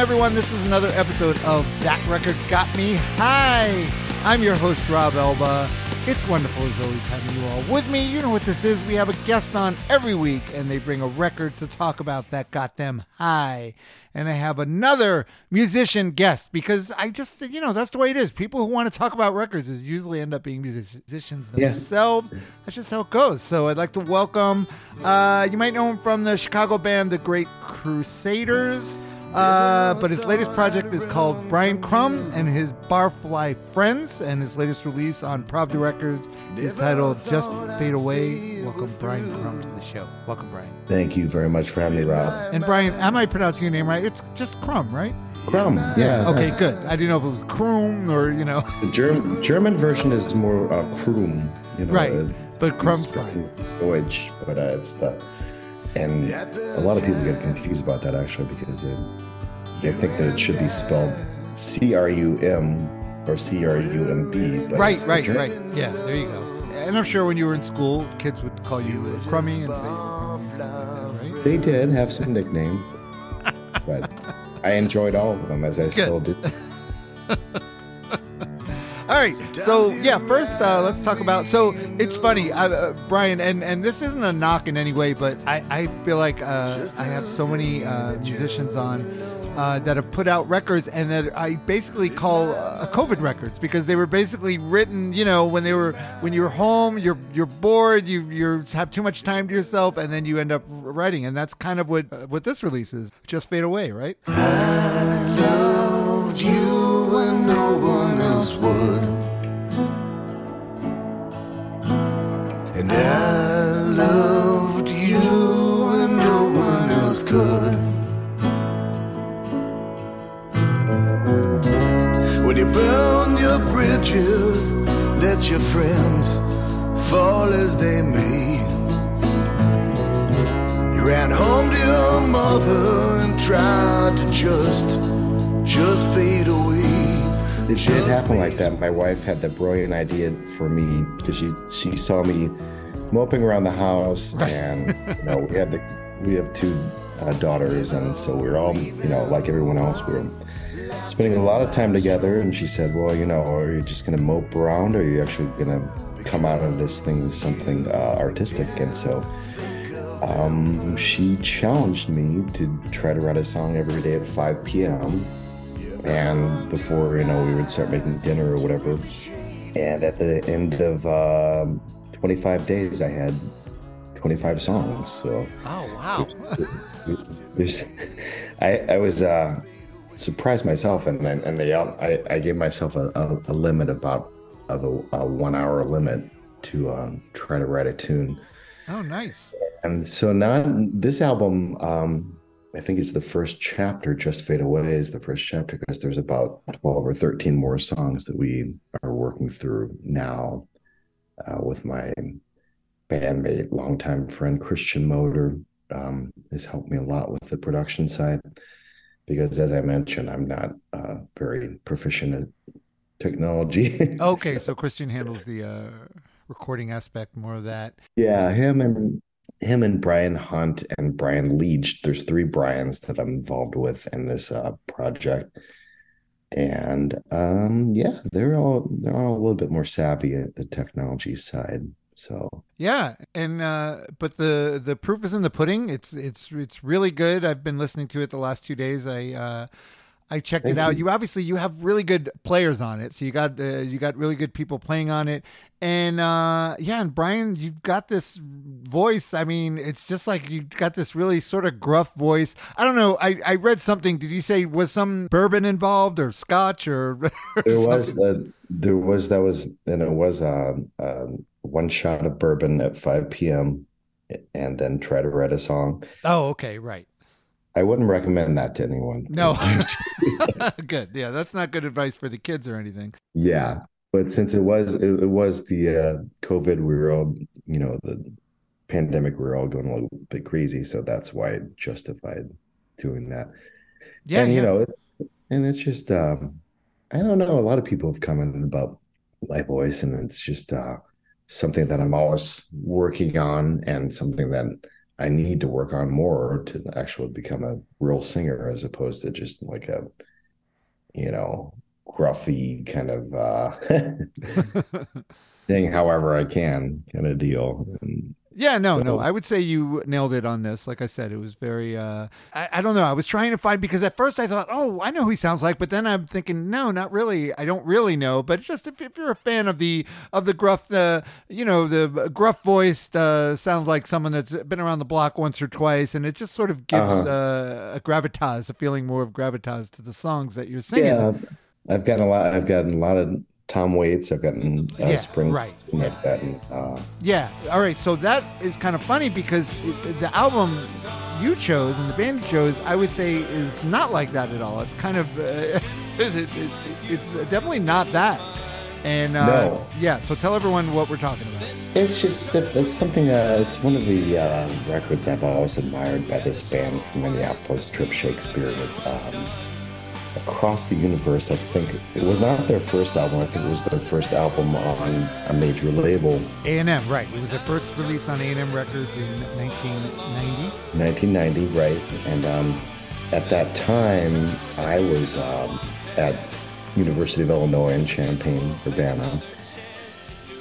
everyone. This is another episode of That Record Got Me High. I'm your host, Rob Elba. It's wonderful as always having you all with me. You know what this is. We have a guest on every week, and they bring a record to talk about that got them high. And I have another musician guest because I just, you know, that's the way it is. People who want to talk about records is usually end up being musicians Yeah. themselves. That's just how it goes. So I'd like to welcome, uh, you might know him from the Chicago band The Great Crusades. Uh, but his latest project is called Brian Krumm and his Barfly Friends, and his latest release on Pravda Records is titled Just Fade Away. Welcome, Brian Krumm, to the show. Welcome, Brian. Thank you very much for having me, Rob. And Brian, am I pronouncing your name right? It's just Crumb, right? Crumb. Yeah. Okay, good. I didn't know if it was Krum or, you know, The German German version is more uh, Krum. You know, Right. uh, but Crumb's it's fine. Deutsch, but uh, it's the and a lot of people get confused about that actually because they, they think that it should be spelled C R U M or C R U M B. Right, right, right. Yeah, there you go. And I'm sure when you were in school, kids would call you Crummy and say, Crummy and stuff like that, right? They did have some nickname, but I enjoyed all of them as I still do. All right. So yeah, first uh, let's talk about. So it's funny, uh, uh, Brian, and and this isn't a knock in any way, but I I feel like uh, I have so many uh, musicians on. Uh, that have put out records and that I basically call uh, COVID records because they were basically written, you know, when they were when you're home, you're you're bored, you you have too much time to yourself, and then you end up writing, and that's kind of what what this release is. Just fade away, right? Else would. And I loved you when no one else could. When you burn your bridges, let your friends fall as they may. You ran home to your mother and tried to just, just fade away. It did happen like that. My wife had the brilliant idea for me because she she saw me moping around the house, and you know we had the we have two uh, daughters, and so we are all you know like everyone else we are spending a lot of time together. And she said, "Well, you know, are you just going to mope around, or are you actually going to come out of this thing with something uh, artistic?" And so. Um, she challenged me to try to write a song every day at 5 p.m and before you know we would start making dinner or whatever and at the end of um, 25 days i had 25 songs so Oh wow! there's i i was uh surprised myself and then and they i i gave myself a, a, a limit about of a, a one hour limit to um, try to write a tune Oh nice. and so now this album, um, I think it's the first chapter. Just fade away is the first chapter because there's about twelve or thirteen more songs that we are working through now uh, with my bandmate, longtime friend Christian Motor. Um, has helped me a lot with the production side because, as I mentioned, I'm not uh, very proficient at technology. Okay, so Christian handles the uh, recording aspect, more of that. Yeah, him and him and Brian Hunt and Brian Leach. There's three Brians that I'm involved with in this uh, project, and um, yeah, they're all they're all a little bit more savvy at the technology side. So Yeah, and uh, but the the proof is in the pudding. It's it's it's really good. I've been listening to it the last two days. I uh, I checked Thank it out. you. You obviously you have really good players on it. So you got uh, you got really good people playing on it. And uh, yeah, and Brian, you've got this voice. I mean, it's just like you got this really sort of gruff voice. I don't know. I, I read something. Did you say was some bourbon involved or scotch or? or there was something? uh, there was that was and it was uh, um, one shot of bourbon at 5 p.m. and then try to write a song. Oh, okay, right. I wouldn't recommend that to anyone. No. good. Yeah, that's not good advice for the kids or anything. Yeah. but since it was it, it was the uh, COVID, we were all you know the pandemic, we were all going a little bit crazy, so that's why it justified doing that. Yeah, and you yeah. know, it, and it's just um, I don't know. A lot of people have commented about my voice, and it's just uh, something that I'm always working on, and something that I need to work on more to actually become a real singer, as opposed to just like a you know gruffy kind of uh, thing. However, I can kind of deal. And Yeah, no, no. I would say you nailed it on this. Like I said, it was very. Uh, I, I don't know. I was trying to find because at first I thought, oh, I know who he sounds like, but then I'm thinking, no, not really. I don't really know. But just if, if you're a fan of the of the gruff, uh, you know, the gruff voiced, uh, sounds like someone that's been around the block once or twice, and it just sort of gives Uh-huh. uh, a gravitas, a feeling more of gravitas to the songs that you're singing. Yeah, I've gotten a lot. I've gotten a lot of Tom Waits. I've gotten uh, Yeah, Spring. right. I've gotten. Uh, Yeah. All right. So that is kind of funny because it, the album you chose and the band you chose, I would say, is not like that at all. It's kind of, uh, it, it, it's definitely not that. And uh, No. yeah. So tell everyone what we're talking about. it's just it's something. Uh, it's one of the uh, records I've always admired by this band from Minneapolis, Trip Shakespeare. Um, Across the Universe, I think it was not their first album. I think it was their first album on a major label, A and M, right? It was their first release on A and M Records in 1990. 1990, right? And um, at that time, I was um, at University of Illinois in Champaign, Urbana,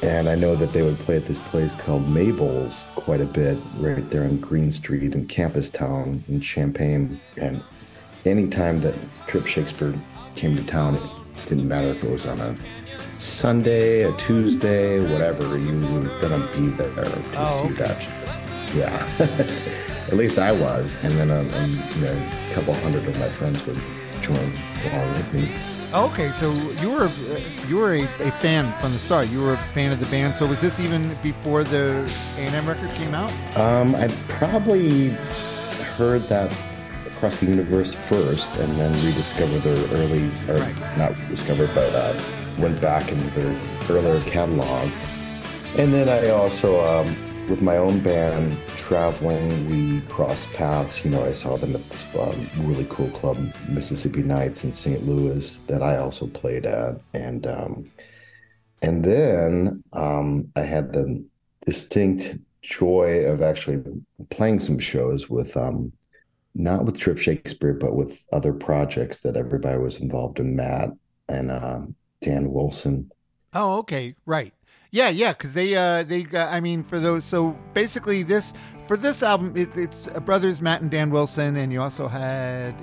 and I know that they would play at this place called Mabel's quite a bit, right there on Green Street in Campus Town in Champaign. And anytime that Trip Shakespeare came to town, it didn't matter if it was on a Sunday, a Tuesday, whatever, you were gonna be there to Oh, see okay. that. Yeah, at least I was, and then um, um, you know, a couple hundred of my friends would join along with me. Okay, so you were you were a, a fan from the start. You were a fan of the band. So was this even before the A and M record came out? Um, I probably heard that across the universe first, and then rediscovered their early, or Right. not rediscovered, but uh, went back into their earlier catalog. And then I also, um, with my own band, traveling, we crossed paths. You know, I saw them at this um, really cool club, Mississippi Nights in St. Louis, that I also played at, and um, and then um, I had the distinct joy of actually playing some shows with um, not with Trip Shakespeare, but with other projects that everybody was involved in. Matt and uh, Dan Wilson. Oh, okay, right. Yeah, yeah, because they, uh, they, got, I mean, for those, so basically this, for this album, it, it's uh, brothers Matt and Dan Wilson, and you also had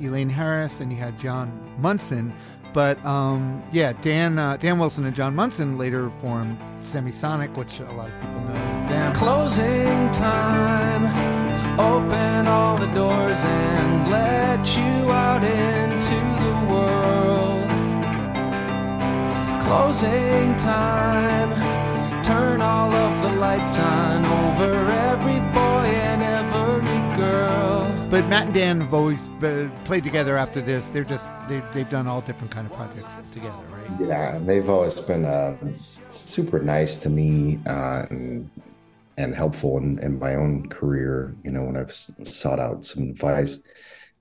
Elaine Harris and you had John Munson, but um, yeah, Dan, uh, Dan Wilson and John Munson later formed Semisonic, which a lot of people know them. Closing time. Open all the doors and let you out into the world. Closing time. Turn all of the lights on over every boy and every girl. But Matt and Dan have always uh, played together after this. They're just, they've, they've done all different kind of projects together, right? Yeah, they've always been uh, super nice to me uh, and and helpful in, in my own career. You know, when I've sought out some advice.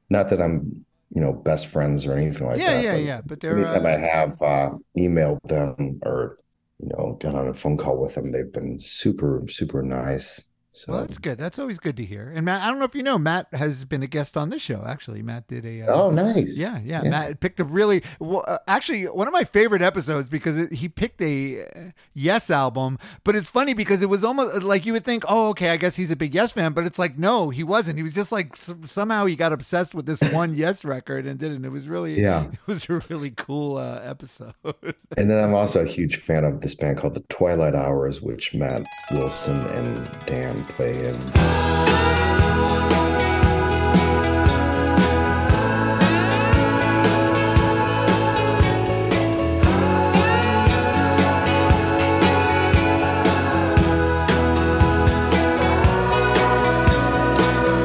Not that I'm, you know, best friends or anything like Yeah, that. yeah, but yeah. But they're, anytime I uh, have uh, emailed them or you know got on a phone call with them, they've been super, super nice. So Well, that's good. That's always good to hear. And Matt, I don't know if you know, Matt has been a guest on this show. Actually, Matt did a. Uh, oh, nice. Yeah, yeah, Yeah. Matt picked a really well, uh, actually one of my favorite episodes because it, he picked a uh, Yes album, but it's funny because it was almost like you would think, oh, okay, I guess he's a big Yes fan, but it's like no, he wasn't. He was just like s- somehow he got obsessed with this one Yes record and did it. And it was really, Yeah. it was a really cool uh, episode. And then I'm also a huge fan of this band called the Twilight Hours, which Matt Wilson and Dan play in.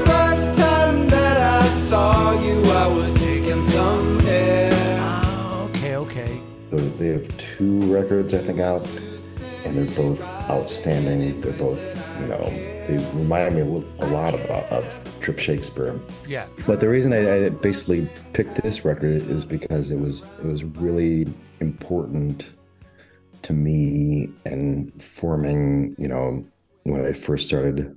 First time that I saw you, I was taking some air. Ah, okay, okay. They have two records, I think, out, and they're both outstanding. They're both, you know, they remind me a lo- a lot of, of Trip Shakespeare. Yeah. But the reason I, I basically picked this record is because it was it was really important to me and forming, you know, when I first started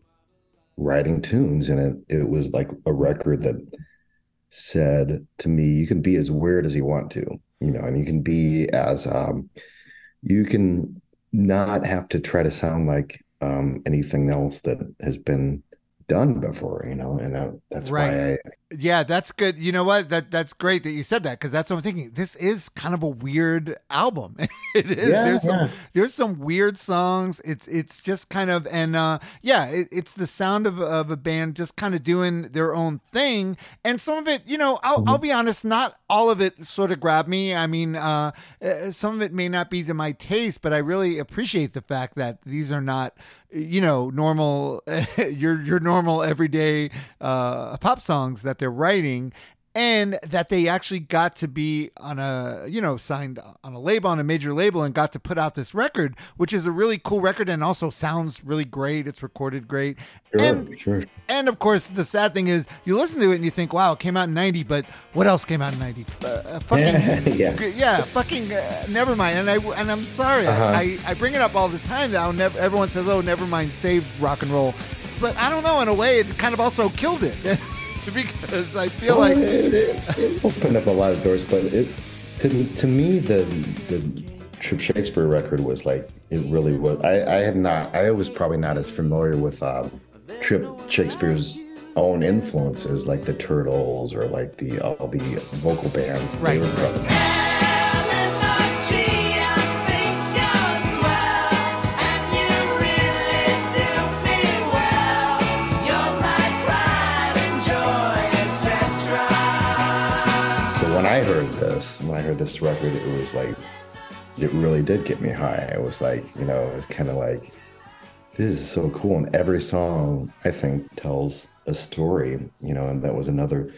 writing tunes, and it it was like a record that said to me, you can be as weird as you want to, you know, and you can be as um, you can not have to try to sound like um, anything else that has been done before, you know, and uh, that's why I, Yeah, that's good. You know what? That that's great that you said that because that's what I'm thinking. This is kind of a weird album. it is. Yeah, there's some there's some weird songs. It's it's just kind of and uh yeah, it, it's the sound of of a band just kind of doing their own thing. And some of it, you know, I'll I'll be honest, not all of it sort of grabbed me. I mean, uh, uh, some of it may not be to my taste, but I really appreciate the fact that these are not you know normal your your normal everyday uh pop songs that they're writing and that they actually got to be on a you know signed on a label on a major label and got to put out this record which is a really cool record and also sounds really great. It's recorded great. Sure, and sure. and of course the sad thing is you listen to it and you think wow it came out in 90 but what else came out in 90 uh, uh, fucking Yeah. yeah fucking uh, never mind. And i and i'm sorry. Uh-huh. I, I bring it up all the time now. Never everyone says oh never mind. Saved rock and roll. But i don't know. In a way it kind of also killed it because i feel Well, like it, it, it opened up a lot of doors, but it to, to me the the Trip Shakespeare record was like it really was. I, I had not. I was probably not as familiar with um, Trip Shakespeare's own influences, like the Turtles or like the all the vocal bands. Right, when I heard this record, it was like, it really did get me high. It was like, you know, it was kind of like, this is so cool. And every song, I think, tells a story, you know, and that was another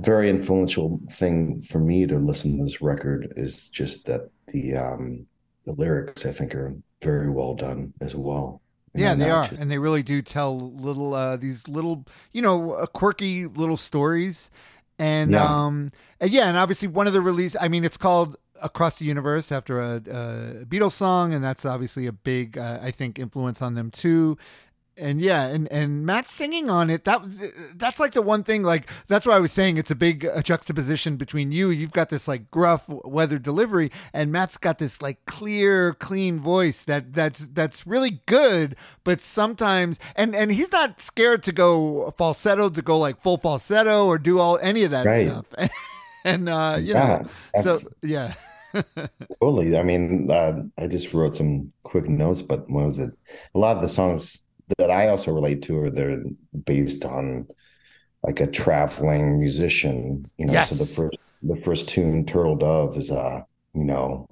very influential thing for me to listen to this record is just that the um the lyrics I think are very well done as well. You Yeah, know, they are, just- and they really do tell little uh, these little, you know, uh, quirky little stories, and Yeah. um, and yeah, and obviously one of the release. I mean, it's called Across the Universe after a, a Beatles song, and that's obviously a big, uh, I think, influence on them too. And yeah, and and Matt singing on it. That that's like the one thing. Like that's why I was saying it's a big uh, juxtaposition between you. You've got this like gruff weather delivery, and Matt's got this like clear, clean voice that that's that's really good. But sometimes, and and he's not scared to go falsetto, to go like full falsetto, or do all any of that Right. stuff. and uh, you Yeah, know, so yeah, Totally. I mean, uh, I just wrote some quick notes, but one of the a lot of the songs that I also relate to are they're based on like a traveling musician. You know, so the first the first tune, Turtledove, is uh, you know,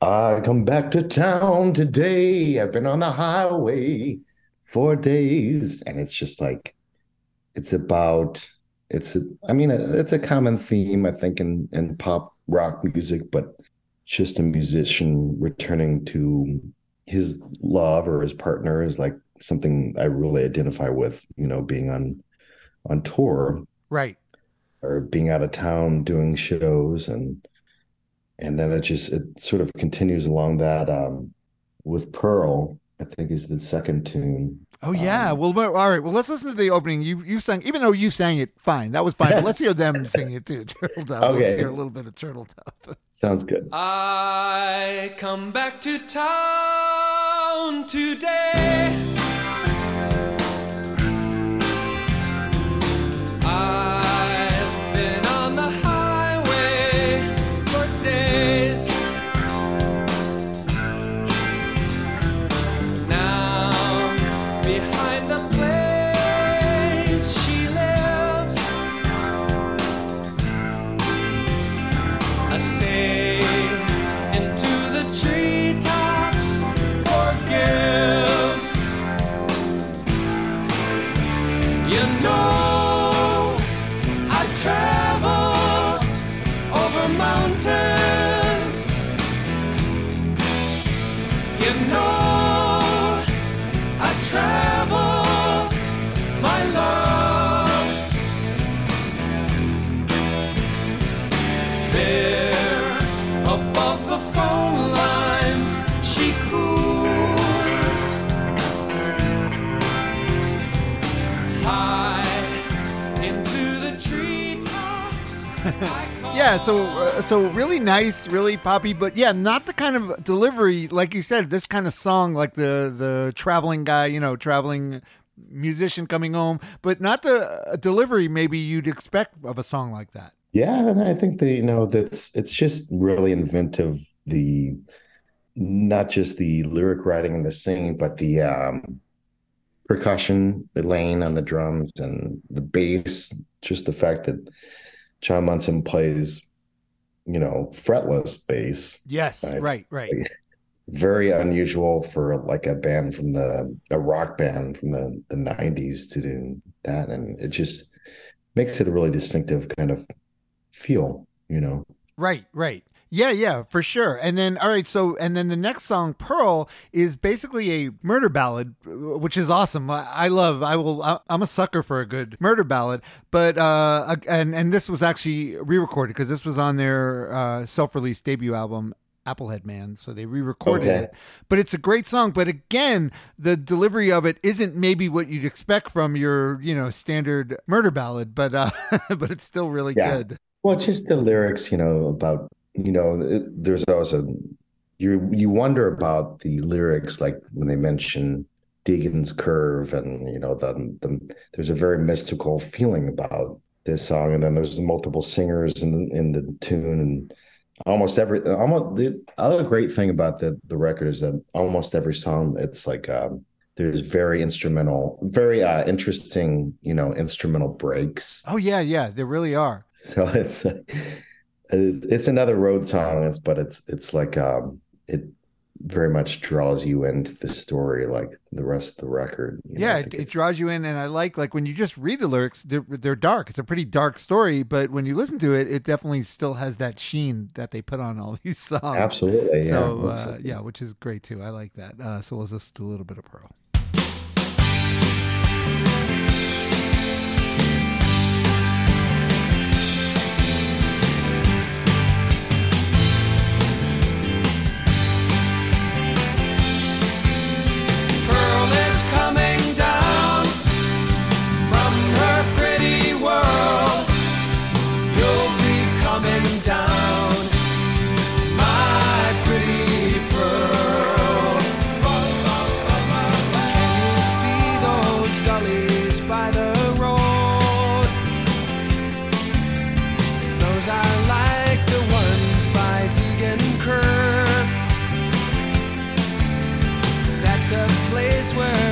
I come back to town today. I've been on the highway for days, and it's just like it's about it's a, I mean it's a common theme I think in in pop rock music, but just a musician returning to his love or his partner is like something I really identify with, you know, being on on tour right. or being out of town doing shows and and then it just it sort of continues along that um with Pearle, I think is the second tune. Oh yeah. Um, well, well, all right. Well, let's listen to the opening. You you sang, even though you sang it fine. That was fine. But let's hear them sing it too. Turtledove. Okay. Let's hear a little bit of Turtle Dove. Sounds good. I come back to town today. So really nice, really poppy, but yeah, not the kind of delivery like you said. This kind of song, like the the traveling guy, you know, traveling musician coming home, but not the delivery maybe you'd expect of a song like that. Yeah, and I think that you know that's it's just really inventive. The not just the lyric writing and the singing, but the um, percussion, the laying on the drums and the bass. Just the fact that John Munson plays, you know, fretless bass. Yes, Right. right, right. Very unusual for like a band from the a rock band from the the '90s to do that, and it just makes it a really distinctive kind of feel. You know. Right, right. Yeah, yeah, for sure. And then, all right, so, and then the next song, Pearle, is basically a murder ballad, which is awesome. I, I love, I will, I, I'm a sucker for a good murder ballad. But, uh, and, and this was actually re recorded because this was on their uh, self released debut album. Applehead Man, so they re-recorded Okay. it. But it's a great song. But again, the delivery of it isn't maybe what you'd expect from your, you know, standard murder ballad. But uh, but it's still really Yeah. good. Well, just the lyrics, you know, about you know, it, there's always a you you wonder about the lyrics, like when they mention Deegan's Curve, and you know, the, the there's a very mystical feeling about this song, and then there's multiple singers in in the tune, and almost every almost the other great thing about the the record is that almost every song, it's like um, there's very instrumental, very uh, interesting, you know, instrumental breaks. Oh yeah, yeah, they really are. So it's like, it's another road song, but it's it's like um it very much draws you into the story like the rest of the record. you yeah, think it, it draws you in, and I like like when you just read the lyrics, they're they're dark. It's a pretty dark story, but when you listen to it, it definitely still has that sheen that they put on all these songs. Absolutely, yeah. So uh, yeah, which is great too. I like that. Uh, so let's listen to a little bit of. Pearle place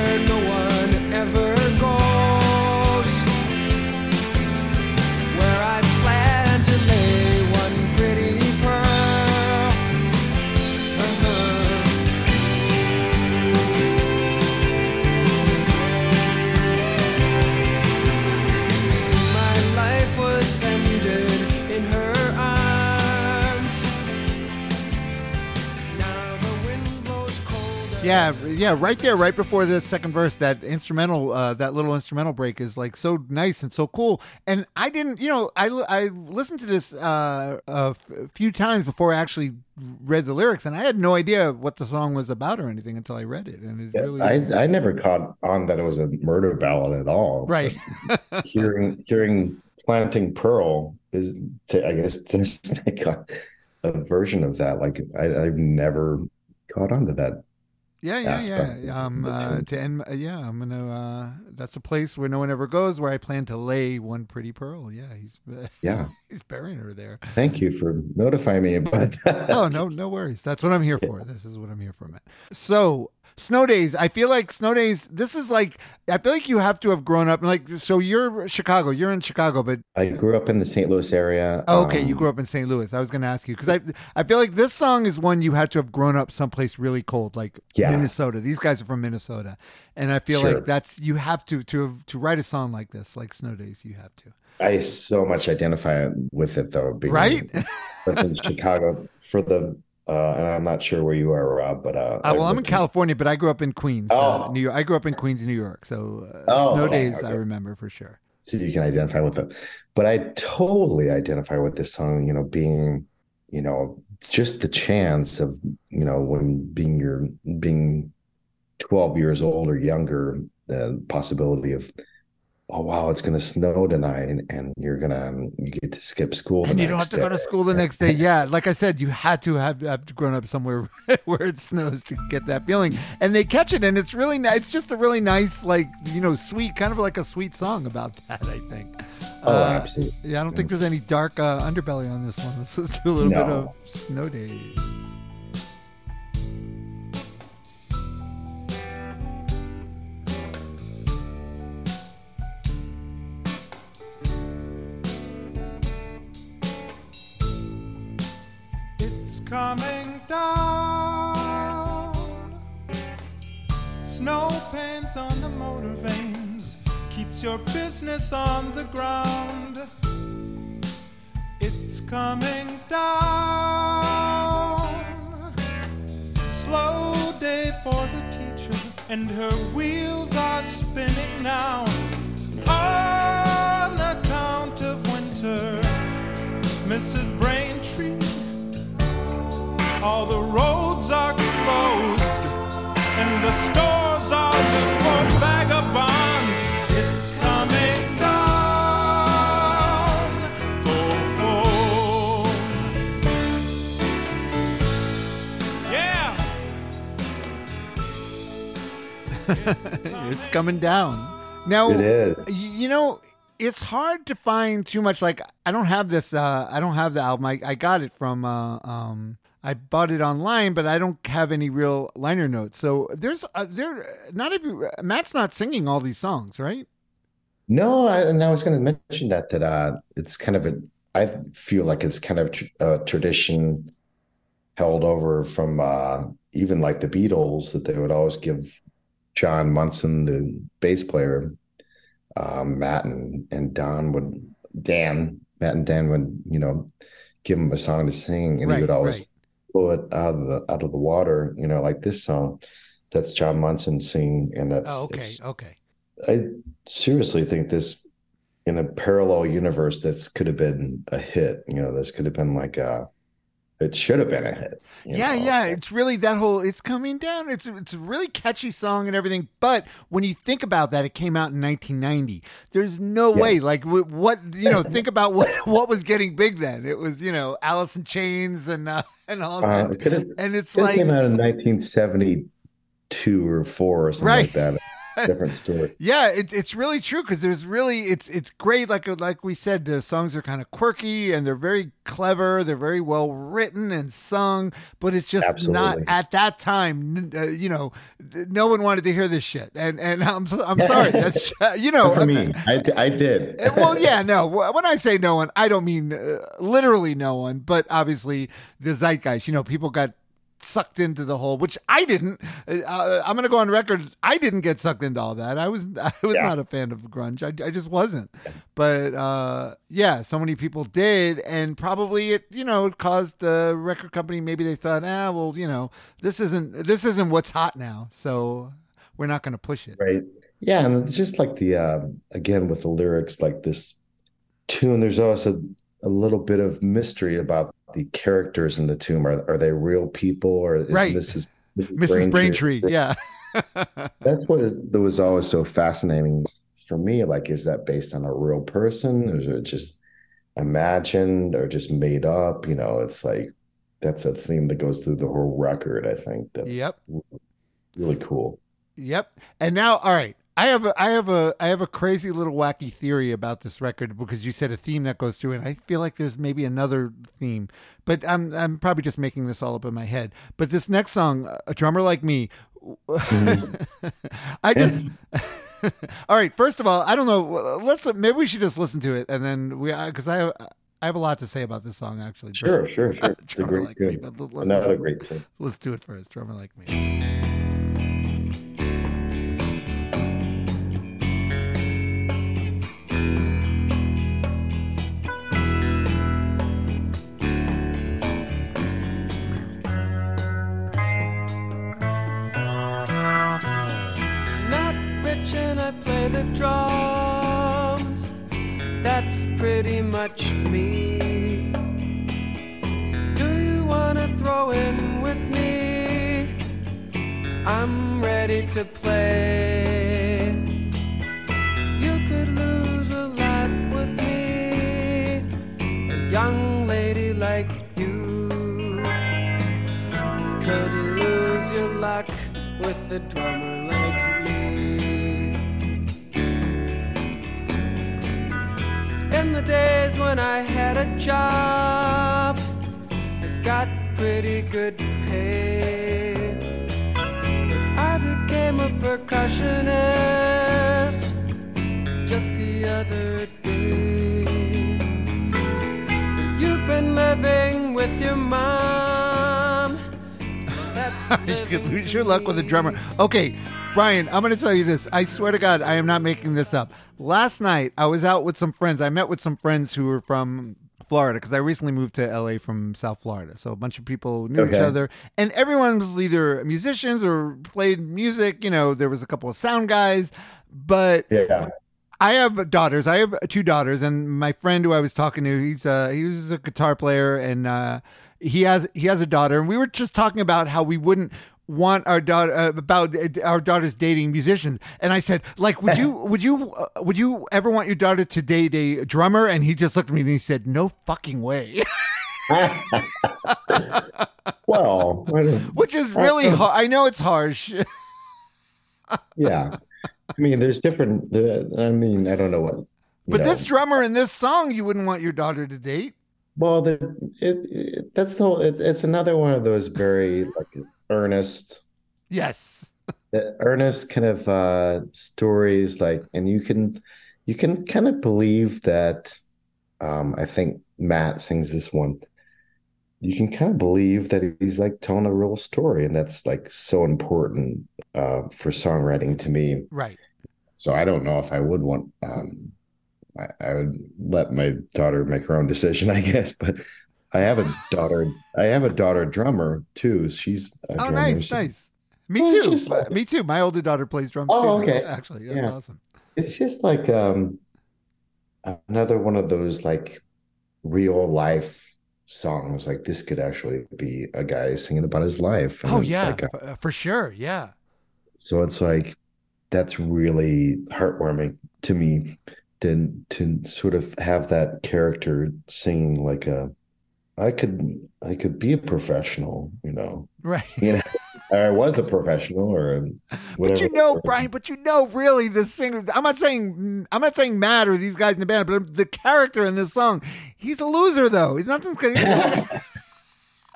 Yeah, yeah, right there, right before the second verse, that instrumental, uh, that little instrumental break is like so nice and so cool. And I didn't, you know, I I listened to this uh, a f- few times before I actually read the lyrics, and I had no idea what the song was about or anything until I read it. And it Yeah, really, I I never caught on that it was a murder ballad at all. right, hearing hearing planting pearl is to, I guess just like a, a version of that. Like I, I've never caught on to that. Yeah, yeah, yeah. of Um, uh, to end, uh, yeah, I'm gonna. Uh, that's a place where no one ever goes, where I plan to lay one pretty pearl. Yeah, he's Yeah. he's burying her there. Thank you for notifying me about that. oh no no worries that's what i'm here for this is what i'm here for man so snow days i feel like snow days this is like i feel like you have to have grown up like so you're chicago you're in chicago but I grew up in the St. Louis area. oh, okay you Um, grew up in st louis i was going to ask you because i i feel like this song is one you had to have grown up someplace really cold like Yeah. minnesota these guys are from minnesota and i feel Sure. like that's you have to to have, to write a song like this like snow days you have to I so much identify with it though, right in Chicago for the uh, and I'm not sure where you are, Rob, but uh, Uh, well, I'm in California, but I grew up in Queens, uh, Oh. New York. I grew up in Queens, New York. So uh, Oh, snow okay, days, I remember for sure. so you can identify with it. But I totally identify with this song, you know, being, you know, just the chance of, you know, when being your being 12 years old or younger, the possibility of oh wow, it's gonna snow tonight, and you're gonna um, you get to skip school, And you don't have to go to school the next day. Yeah, like I said, you had to have, have grown up somewhere where it snows to get that feeling. And they catch it, and it's really nice. It's just a really nice, like you know, sweet, kind of like a sweet song about that. I think. Oh, Uh, absolutely. Yeah, I don't think there's any dark uh, underbelly on this one. Let's do a little bit of snow days. Coming down. Now, It is. you know, it's hard to find too much. Like, I don't have this. Uh, I don't have the album. I, I got it from. Uh, um, I bought it online, but I don't have any real liner notes. So there's uh, there. Not every Matt's not singing all these songs, right? No, I, and I was going to mention that that uh, it's kind of a. I feel like it's kind of tr- a tradition held over from uh, even like the Beatles that they would always give John Munson, the bass player, um, Matt and and Don would Dan, Matt and Dan would you know give him a song to sing, and Right, he would always right. blow it out of the out of the water, you know, like this song. That's John Munson singing, and that's Oh, okay, okay. I seriously think this in a parallel universe this could have been a hit. You know, this could have been like a it should have been a hit. Yeah, know? yeah. It's really that whole. It's coming down. It's it's a really catchy song and everything. But when you think about that, it came out in 1990. There's no Yeah. way. Like what you know. think about what what was getting big then. It was you know Alice in Chains and uh, and all Uh, that. it and it's it like came out in 1972 or four or something Right. like that. Different story. Yeah, it, it's really true because there's really it's it's great. Like like we said, the songs are kind of quirky and they're very clever. They're very well written and sung, but it's just not at that time. Uh, you know, no one wanted to hear this shit. And and I'm I'm sorry. That's you know. For me, I, I did. Uh, well, yeah, no. When I say no one, I don't mean uh, literally no one, but obviously the zeitgeist. You know, people got sucked into the whole, which I didn't. Uh, I'm going to go on record. I didn't get sucked into all that. I was I was Yeah. not a fan of grunge. I, I just wasn't. But uh, yeah, so many people did, and probably it you know it caused the record company. Maybe they thought, ah, well, you know, this isn't this isn't what's hot now, so we're not going to push it. Right. Yeah, and it's just like the uh, again with the lyrics, like this tune. There's also a little bit of mystery about the characters in the tune. Are are they real people or is Right. Mrs. Mrs. Mrs. Braintree, yeah. That's what is that was always so fascinating for me. Like, is that based on a real person, or is it just imagined or just made up? You know, it's like that's a theme that goes through the whole record. I think that's Yep. really cool. Yep. And now, all right. I have a, I have a, I have a crazy little wacky theory about this record because you said a theme that goes through, and I feel like there's maybe another theme, but I'm, I'm probably just making this all up in my head. But this next song, "A Drummer Like Me," I just. all right. First of all, I don't know. Let's maybe we should just listen to it, and then we uh, because I have, I have a lot to say about this song actually. Sure, sure, sure. It's a Drummer great Like Me, but let's- Another great tune. Let's do it first. Drummer like me. watch me? Do you wanna throw in with me? I'm ready to play. You could lose a lot with me, a young lady like you. You could lose your luck with a drummer like me. In the day when I had a job, I got pretty good pay. I became a percussionist just the other day. You've been living with your mom. That's you could lose your luck with a drummer. Okay, Brian, I'm going to tell you this. I swear to God, I am not making this up. Last night, I was out with some friends. I met with some friends who were from Florida because I recently moved to LA from South Florida. So a bunch of people knew each other, and everyone was either musicians or played music. You know, there was a couple of sound guys, but Yeah. I have daughters. I have two daughters, and my friend who I was talking to, he's uh he was a guitar player, and uh, he has he has a daughter, and we were just talking about how we wouldn't want our daughter uh, about uh, our daughters dating musicians, and I said, like, would you would you uh, would you ever want your daughter to date a drummer? And he just looked at me and he said, no fucking way, well, which is really hard. I know it's harsh. yeah. I mean, there's different. The, I mean, I don't know what. But know. this drummer in this song, you wouldn't want your daughter to date. Well, the, it, it that's the whole- it, it's another one of those very like earnest, Yes. the earnest kind of uh stories like, and you can you can kind of believe that. Um, I think Matt sings this one. You can kind of believe that he's like telling a real story, and that's like so important uh for songwriting to me. Right. So I don't know if I would want. Um, I, I would let my daughter make her own decision, I guess. But I have a daughter. I have a daughter drummer too. She's a Oh, drummer. nice, She- nice. Me Well, too. like- Me too. My older daughter plays drums Oh, too. okay. Actually, that's Yeah. awesome. It's just like um, another one of those like real life songs. Like this could actually be a guy singing about his life. And Oh yeah, like, f- uh, for sure. Yeah. So it's like that's really heartwarming to me to to sort of have that character singing like a I could I could be a professional, you know. Right. You know, I was a professional or But you know, Brian. But you know, really, the singer. I'm not saying. I'm not saying Matt or these guys in the band, but the character in this song, he's a loser though. He's not just gonna.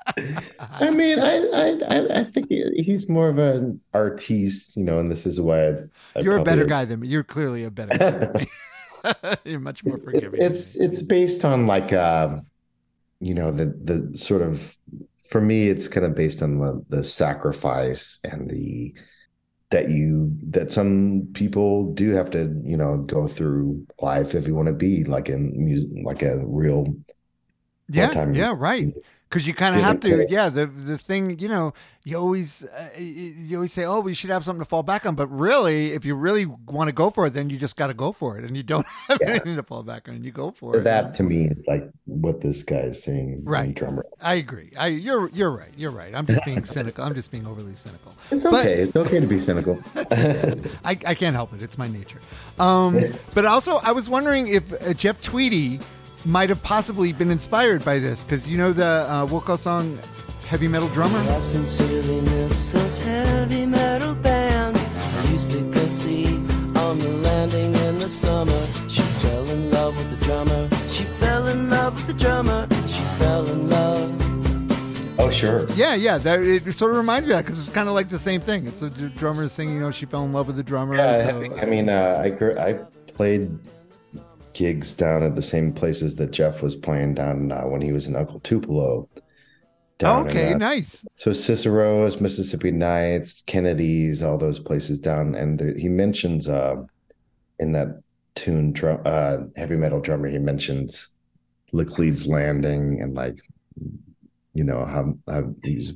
I mean, I I I- I think he's more of an artiste, you know, and this is why I, I You're a better guy than me. You're clearly a better guy. Than me. You're much more it's, forgiving. it's it's it's based on like um you know the the sort of for me it's kind of based on the the sacrifice and the that you that some people do have to you know go through life if you want to be like in music like a real yeah, yeah, right. Because you kind of have to. yeah. Yeah, the the thing, you know, you always uh, you always say, oh, we should have something to fall back on. But really, if you really want to go for it, then you just got to go for it, and you don't have Yeah. anything to fall back on. and You go for so it. that to me is like what this guy is saying Right. drummer I agree. I you're you're right. You're right. I'm just being cynical. I'm just being overly cynical. it's But- okay it's okay to be cynical I, I can't help it. It's my nature. Um, but also, I was wondering if uh, Jeff Tweedy might have possibly been inspired by this because you know the uh, Wilco song "Heavy Metal Drummer." I sincerely miss those heavy metal bands I used to go see on the landing in the summer. She fell in love with the drummer. She fell in love with the drummer. She fell in love. oh sure Yeah, yeah. That, it sort of reminds me of that because it's kind of like the same thing. It's a drummer singing. You know, she fell in love with the drummer. Yeah, so- I mean, uh, I gr- I played gigs down at the same places that Jeff was playing down uh, when he was in Uncle Tupelo. okay, uh, nice. So Cicero's, Mississippi Nights, Kennedy's, all those places down, and there, he mentions uh, in that tune, drum, uh, heavy metal drummer, he mentions Laclede's Landing and like, you know how, how he's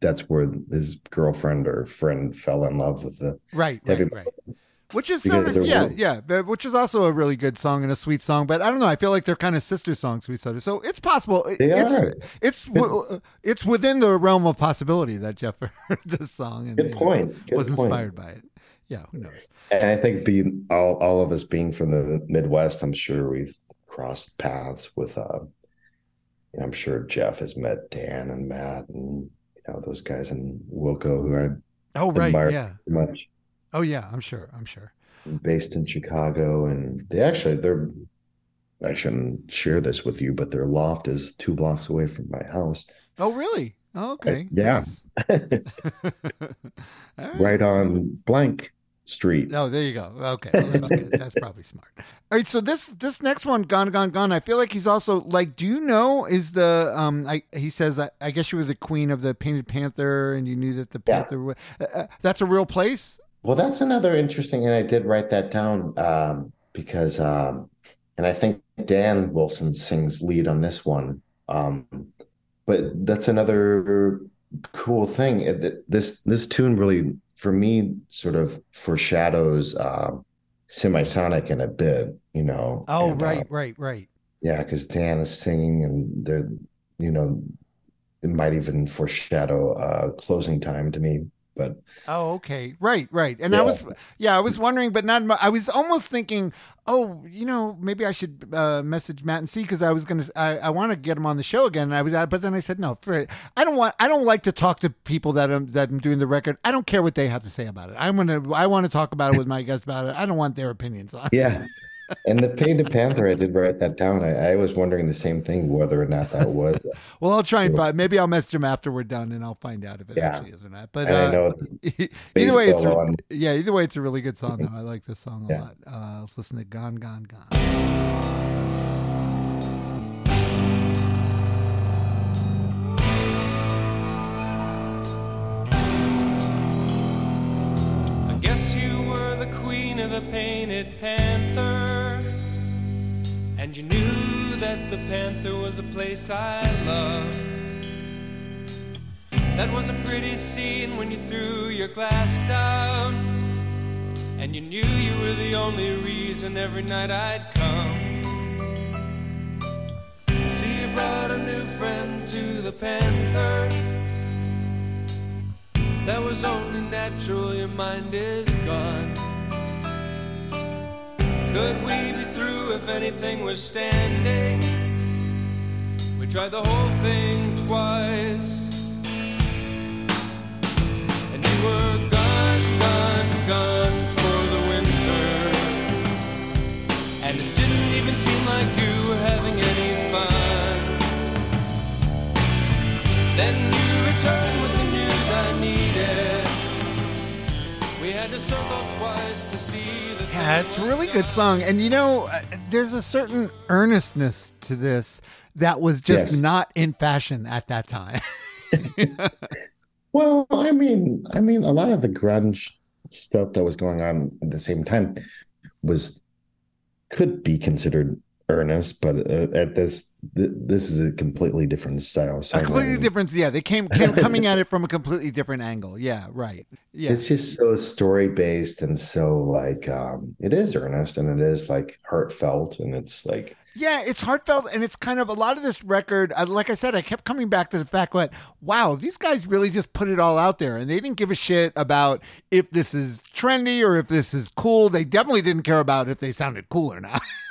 that's where his girlfriend or friend fell in love with the Right, heavy right, right. Which is Because yeah, yeah, which is also a really good song and a sweet song. But I don't know. I feel like they're kind of sister songs to each other, so it's possible. They it's are. it's w- it's within the realm of possibility that Jeff heard this song and Good point. Good was point. inspired by it. Yeah, who knows? And I think being all, all of us being from the Midwest, I'm sure we've crossed paths with uh I'm sure Jeff has met Dan and Matt and you know those guys in Wilco who I Oh, right. Yeah. much. Oh, yeah. I'm sure. I'm sure. Based in Chicago, and they actually they're. I shouldn't share this with you, but their loft is two blocks away from my house. Oh, really? Oh, okay. yeah. Nice. All right. right on blank street. Oh, there you go. Okay, well, that's good. That's probably smart. All right, so this this next one, gone, gone, gone. I feel like he's also like. Do you know? Is the um? I he says. I, I guess you were the queen of the Painted Panther, and you knew that the Panther. wa- Uh, uh, that's a real place. Well, that's another interesting, and I did write that down um, because, um, and I think Dan Wilson sings lead on this one. Um, but that's another cool thing. It- This this tune really, for me, sort of foreshadows um, semisonic in a bit. You know. Oh, and, uh, right, right, right. yeah, because Dan is singing, and they're, you know, it might even foreshadow uh, closing time to me. But Oh, okay. Right, right. And I was, yeah, I was wondering, but not, I was almost thinking, oh, you know, maybe I should uh, message Matt and see because I was going to, I, I want to get him on the show again. And I was, but then I said, no, for, I don't want, I don't like to talk to people that I'm, that I'm doing the record. I don't care what they have to say about it. I'm going to, I want to talk about it with my guests about it. I don't want their opinions on it. Yeah. And the Painted Panther, I did write that down. I, I was wondering the same thing, whether or not that was. Well, I'll try and find, maybe I'll message him after we're done and I'll find out if it Yeah. actually is or not. But, And I uh, know either way, it's, solo on- yeah, either way, it's a really good song though. I like this song a Yeah. lot. Uh, let's listen to Gone, Gone, Gone. I guess you were the queen of the painted panther. And you knew that the panther was a place I loved. That was a pretty scene when you threw your glass down. And you knew you were the only reason every night I'd come. See you brought a new friend to the panther. That was only natural, your mind is gone. Could we be through if anything was standing? We tried the whole thing twice. And you were gone, gone, gone for the winter. And it didn't even seem like you Yeah, it's a really good song. And you know, uh, there's a certain earnestness to this that was just Yes. not in fashion at that time. Well, I mean, I mean, a lot of the grunge stuff that was going on at the same time was could be considered earnest, but uh, at this, th- this is a completely different style. a completely different. Yeah, they came, came coming at it from a completely different angle. Yeah, right. Yeah. It's just so story based and so like um it is earnest and it is like heartfelt and it's like Yeah, it's heartfelt, and it's kind of a lot of this record. uh, Like I said, I kept coming back to the fact that wow, these guys really just put it all out there, and they didn't give a shit about if this is trendy or if this is cool. They definitely didn't care about if they sounded cool or not,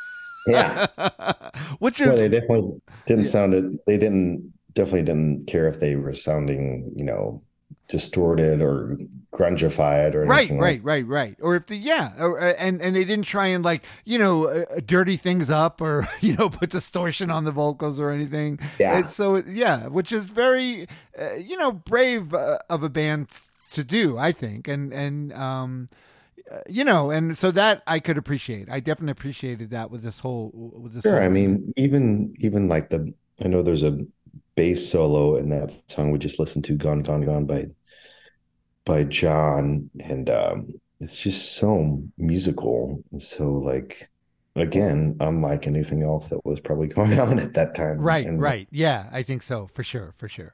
yeah. which Well, is they definitely didn't sound it. They didn't definitely didn't care if they were sounding, you know, distorted or grungified or right, anything right, right, right. Or if the yeah, or, uh, and and they didn't try and like you know uh, dirty things up or you know put distortion on the vocals or anything. Yeah. And so yeah, which is very uh, you know brave uh, of a band to do, I think, and and um. You know, and so that I could appreciate. I definitely appreciated that with this whole with this. Sure. whole I mean, even even like the I know there's a bass solo in that song we just listened to, "Gone, Gone, Gone" by by John, and um, it's just so musical, so like again, unlike anything else that was probably going on at that time. Right, And right. Yeah, I think so for sure, for sure.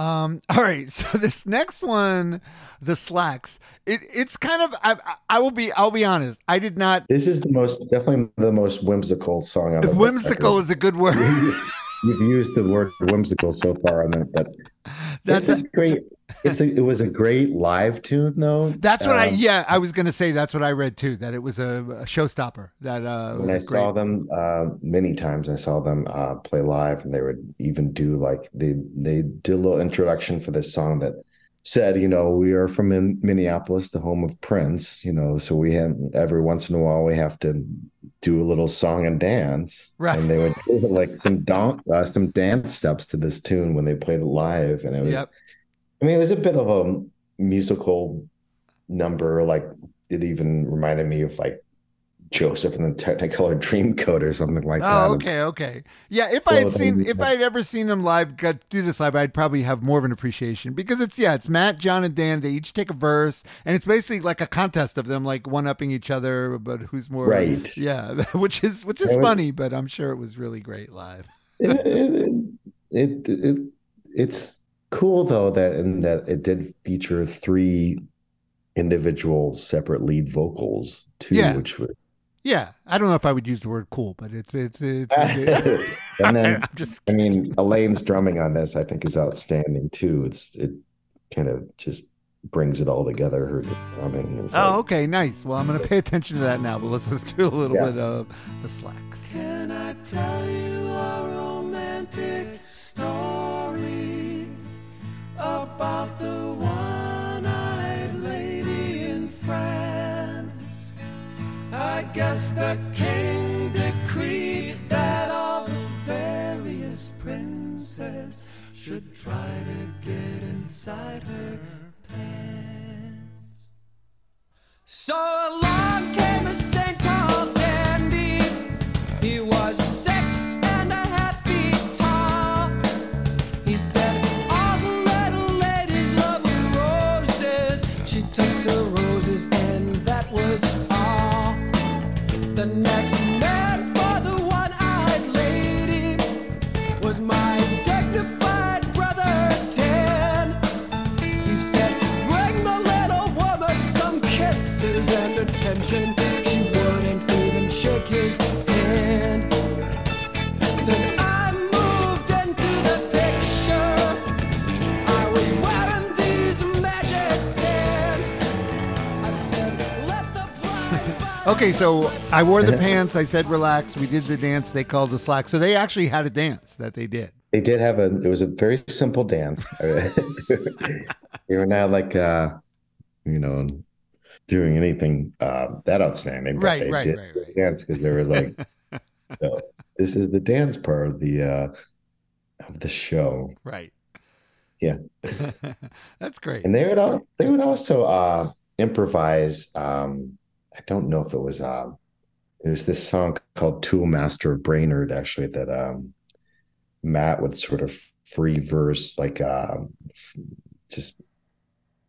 Um, all right, so this next one, the slacks, it, it's kind of I, I- will be I'll be honest, I did not. This is the most definitely the most whimsical song on the Whimsical is a good word. You've used the word whimsical so far on that, but That's a, great. It's a, it was a great live tune though. that's what I Um, yeah I was gonna say that's what I read too that it was a, a showstopper that uh when I great, saw them uh, many times, I saw them uh, play live, and they would even do like they they did a little introduction for this song that said, you know, we are from in Minneapolis, the home of Prince, you know, so we have every once in a while we have to do a little song and dance, Right. And they would do like some don- uh, some dance steps to this tune when they played it live, and it was, Yep. I mean, it was a bit of a musical number. Like it even reminded me of like Joseph and the Technicolor Dreamcoat or something like oh, that. Oh, okay, okay. Yeah, if I had seen, if I had ever seen them live, got do this live, I'd probably have more of an appreciation because it's yeah, it's Matt, John, and Dan. They each take a verse, and it's basically like a contest of them, like one upping each other, but who's more Right. Yeah, which is which is It was- funny, but I'm sure it was really great live. it, it, it, it it's cool though that in that it did feature three individual separate lead vocals too, Yeah. which was Yeah, I don't know if I would use the word cool, but it's it's it's. it's and then I'm just I mean Elaine's drumming on this I think is outstanding too. It's it kind of just brings it all together. Her drumming is Oh, like- okay, nice. Well, I'm going to pay attention to that now, but let's just do a little Yeah. bit of the slacks. Can I tell you a romantic story about the I guess the king decreed that all the various princes should try to get inside her pants. So along came a St. Okay, so I wore the pants. I said relax. We did the dance they called the slack. So they actually had a dance that they did. They did have a it was a very simple dance. they were not like uh you know doing anything uh that outstanding, but Right, they right, did right, right. dance because they were like so this is the dance part of the uh of the show. Right. Yeah. That's great. And they would al- they would also uh improvise um I don't know if it was um it was this song called Toolmaster of Brainerd actually that um Matt would sort of free verse like um just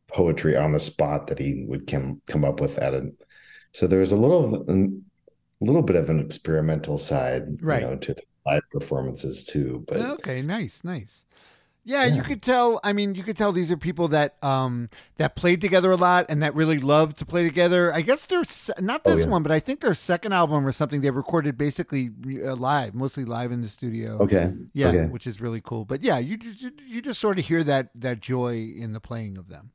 poetry on the spot that he would come come up with at it. So there was a little a little bit of an experimental side, Right. you know, to the live performances too. But Okay, nice, nice. Yeah, you could tell. I mean, you could tell these are people that um that played together a lot and that really loved to play together. I guess their se- not Oh, this yeah. one, but I think their second album or something they recorded basically uh, live, mostly live in the studio. okay. Yeah, Okay. which is really cool. But yeah, you just you just sort of hear that that joy in the playing of them.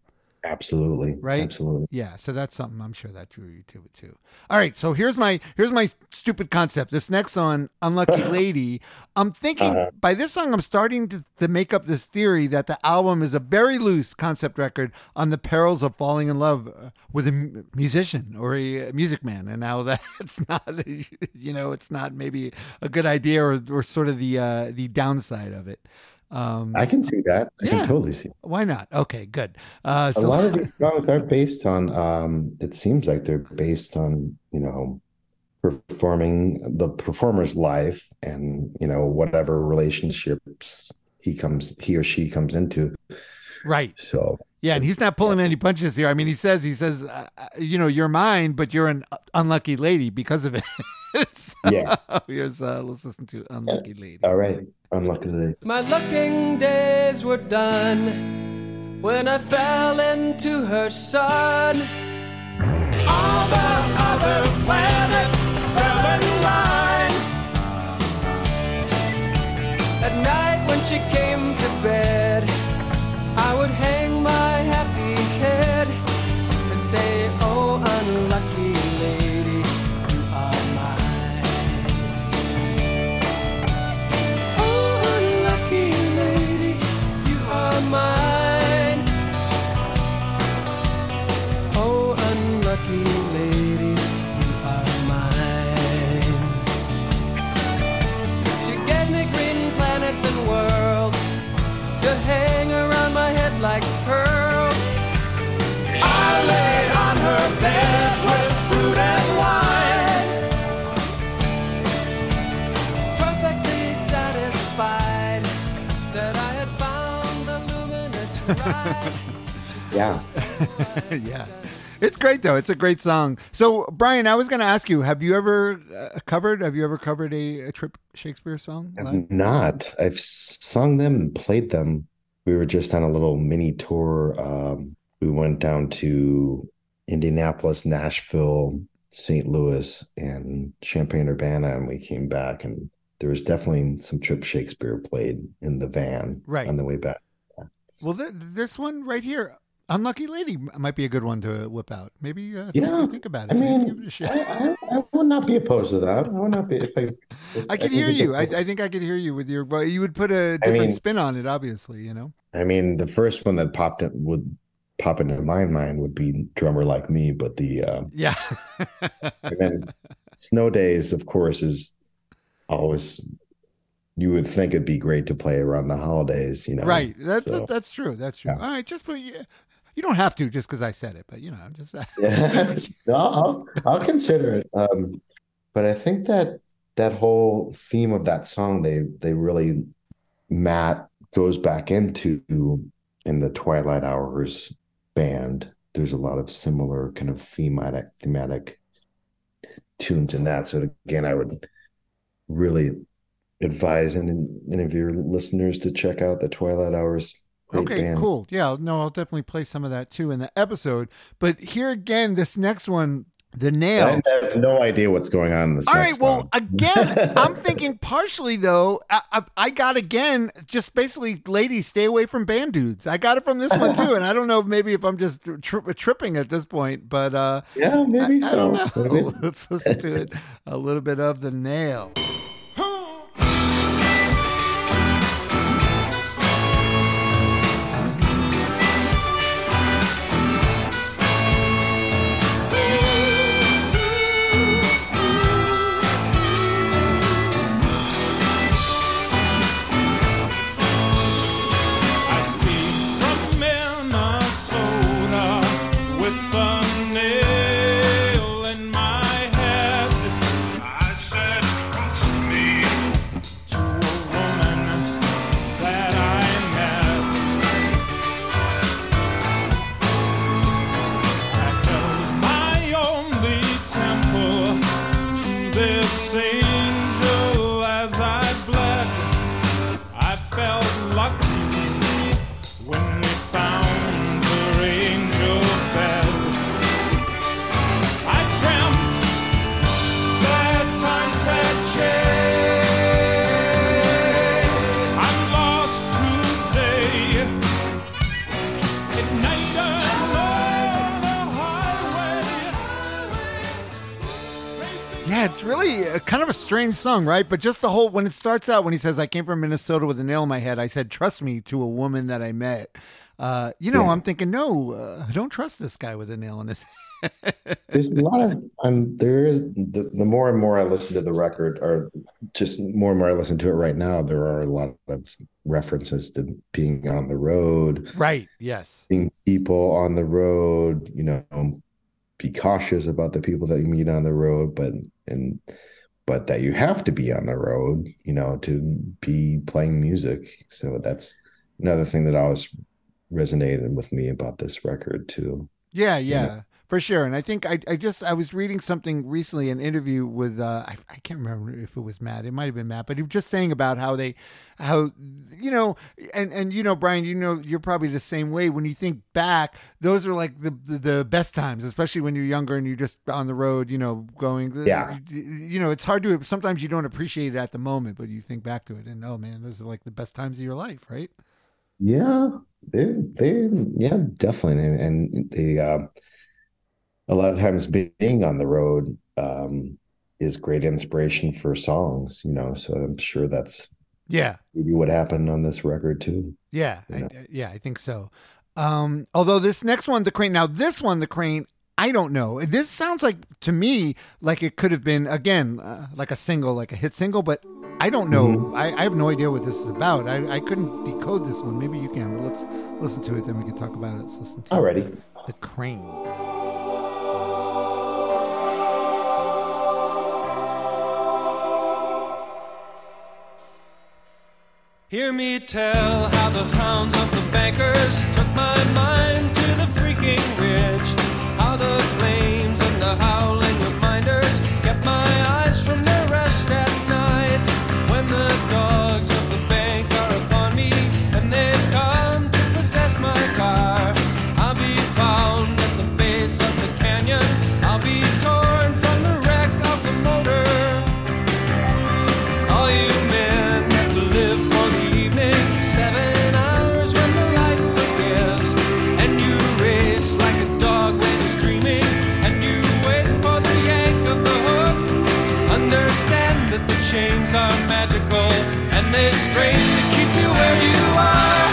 Absolutely. Right? Absolutely. Yeah, so that's something I'm sure that drew you to it too. All right, so here's my here's my stupid concept. This next song, "Unlucky Lady," I'm thinking Uh-huh. by this song I'm starting to, to make up this theory that the album is a very loose concept record on the perils of falling in love uh, with a musician or a music man, and now that's not you know it's not maybe a good idea or, or sort of the uh, the downside of it. Um, I can see that. I Yeah. can totally see. why not? Okay, good. Uh, so, a lot of these songs are based on um it seems like they're based on you know performing the performer's life and you know whatever relationships he comes he or she comes into right. so Yeah, and he's not pulling any punches here. I mean, he says he says, uh, uh, you know, you're mine, but you're an unlucky lady because of it. so, Yeah. Here's uh, let's listen to unlucky lady. all right unluckily My looking days were done when I fell into her sun. All the other planets fell in line. At night when she came Yeah. It's great though. It's a great song. So, Brian, I was going to ask you: Have you ever uh, covered? Have you ever covered a, a Trip Shakespeare song? live? I've not. I've sung them and played them. We were just on a little mini tour. Um, we went down to Indianapolis, Nashville, St. Louis, and Champaign Urbana, and we came back, and there was definitely some Trip Shakespeare played in the van Right. on the way back. Well, th- this one right here, "Unlucky Lady," might be a good one to whip out. Maybe uh, think, Yeah. think about it. I mean, it a shot. I, I, I would not be opposed to that. I would not be. If I, if I could hear you. I, I think I could hear you with your. But you would put a different mean- spin on it, obviously. You know. I mean, the first one that popped in would pop into my mind would be drummer like me, but the uh, Yeah. and then snow days, of course, is always you would think it'd be great to play around the holidays, you know. right. That's so- that's true. That's true. Yeah. All right. Just put you. Don't have to just because I said it, but you know, I'm just. Yeah. no, I'll, I'll consider it. Um, but I think that that whole theme of that song, they they really Matt goes back into in the Twilight Hours band. There's a lot of similar kind of thematic thematic tunes in that. So again, I would really advise any, any of your listeners to check out the Twilight Hours. Okay, band. cool. Yeah, no, I'll definitely play some of that too in the episode. But here again, this next one, the nail. I have no idea what's going on in this. All right. Well, song. again, I'm thinking partially though. I, I, I got again, just basically, ladies, stay away from band dudes. I got it from this one too, and I don't know maybe if I'm just tri- tripping at this point, but uh, Yeah, maybe I, I so. don't know. Maybe. Let's listen to it. A little bit of the nail. A, kind of a strange song, right? But just the whole when it starts out when he says, "I came from Minnesota with a nail in my head," I said, "Trust me," to a woman that I met. Uh, you know, I'm thinking, no, uh, don't trust this guy with a nail in his. head. There's a lot of um there is the, the more and more I listen to the record or just more and more I listen to it right now, there are a lot of references to being on the road, right. Yes. being people on the road, you know, be cautious about the people that you meet on the road, but and but that you have to be on the road, you know, to be playing music. So that's another thing that always resonated with me about this record too. Yeah, yeah, know? For sure. And I think I, I just I was reading something recently, an interview with uh, I, I can't remember if it was Matt. It might have been Matt, but he was just saying about how they, how you know, and and you know, Brian, you know, you're probably the same way. When you think back, those are like the the, the best times, especially when you're younger and you're just on the road, you know, going. Yeah. You know, it's hard to sometimes you don't appreciate it at the moment, but you think back to it and oh man, those are like the best times of your life, right? Yeah, they they yeah, definitely. And, and they um a lot of times being on the road um is great inspiration for songs, you know. So I'm sure that's Yeah. maybe what happened on this record too. Yeah, Yeah. I, yeah, I think so. Um, although this next one, the crane. Now this one, the crane. I don't know. This sounds like to me like it could have been again uh, like a single, like a hit single, but I don't know. Mm-hmm. I, I have no idea what this is about. I, I couldn't decode this one. Maybe you can. But let's listen to it, then we can talk about it. Let's listen to Alrighty. the crane. Hear me tell how the hounds of the bankers took my mind to the freaking ridge. How the flames and the howling chains are magical, and they strain to keep you where you are.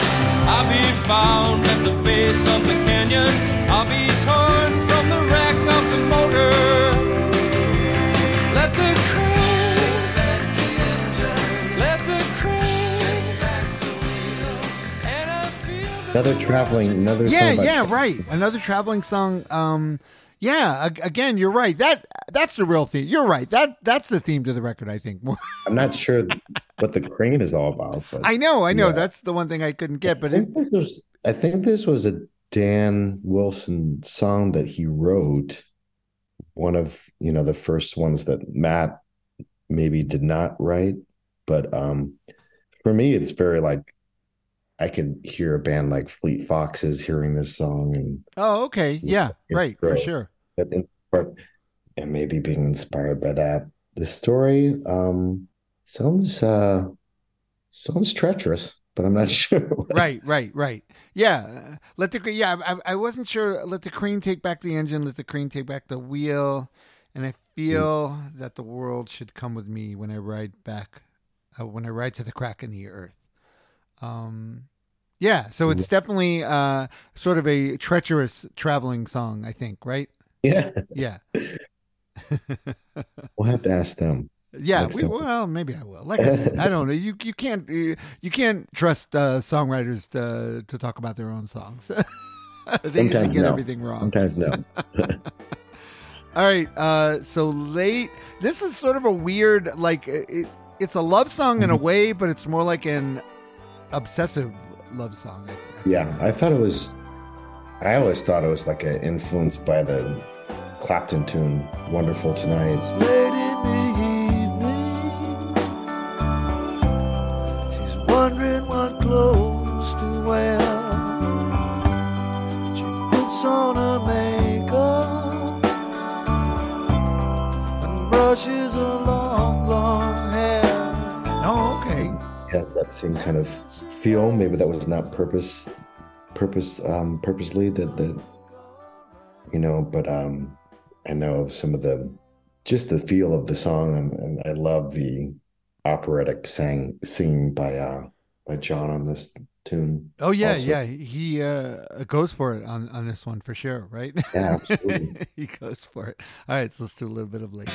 I'll be found at the base of the canyon, I'll be torn from the wreck of the motor. Let the crane let the crane and I feel the Another traveling, another Yeah, song yeah, right. Another traveling song. Um, yeah, again, you're right. That that's the real theme. You're right. That that's the theme to the record. I think. I'm not sure what the crane is all about, but I know, I know. Yeah. That's the one thing I couldn't get. But I it, think this was I think this was a Dan Wilson song that he wrote. One of, you know, the first ones that Matt maybe did not write. But um for me it's very like I can hear a band like Fleet Foxes hearing this song and oh, okay, yeah, Yeah, right, for sure. that part and maybe being inspired by that. The story um sounds uh sounds treacherous, but I'm not sure. Right, right, right. Yeah, uh, let the. Yeah, I, I wasn't sure. Let the crane take back the engine. Let the crane take back the wheel. And I feel that the world should come with me when I ride back, uh, when I ride to the crack in the earth. Um, yeah. So it's definitely uh, sort of a treacherous traveling song. I think. Right. Yeah, Yeah. we'll have to ask them. Yeah, we, well, maybe I will. Like I said, I don't know. You you can't you, you can't trust uh, songwriters to to talk about their own songs. they usually get no. everything wrong. Sometimes no. All right, uh, so late. This is sort of a weird, like it, it's a love song in a way, but it's more like an obsessive love song. I, I Yeah, I thought it was. I always thought it was like a influenced by the Clapton tune "Wonderful Tonight." late in the evening. She's wondering what clothes to wear. She puts on her makeup and brushes her long, long hair. Oh, okay. Has that same kind of feel. Maybe that was not purpose, purpose, um, purposely that that you know. But um, I know some of the just the feel of the song, and, and I love the operatic sang singing by uh by John on this tune. Oh yeah, also. yeah. He uh, goes for it on on this one for sure, right? Yeah, absolutely. he goes for it. All right, so let's do a little bit of late.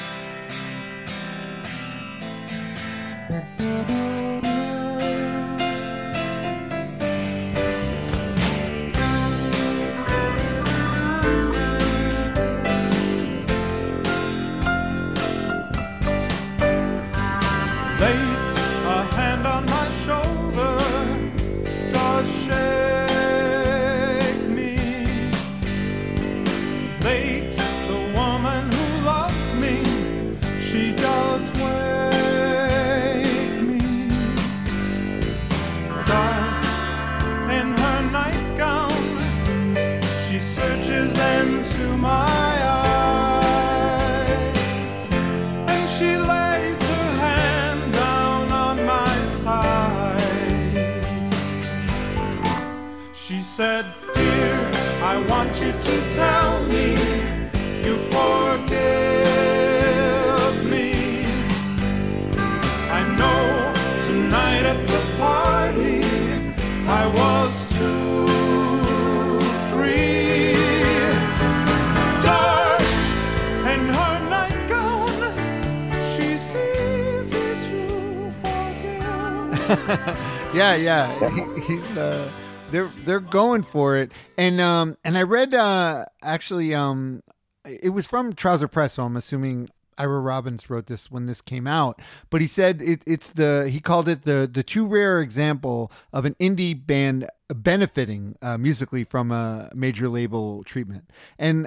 Yeah, yeah. He, he's uh, they're they're going for it, and um, and I read uh, actually um, it was from Trouser Press, so I'm assuming Ira Robbins wrote this when this came out, but he said it, it's the he called it the the too rare example of an indie band benefiting uh, musically from a major label treatment, and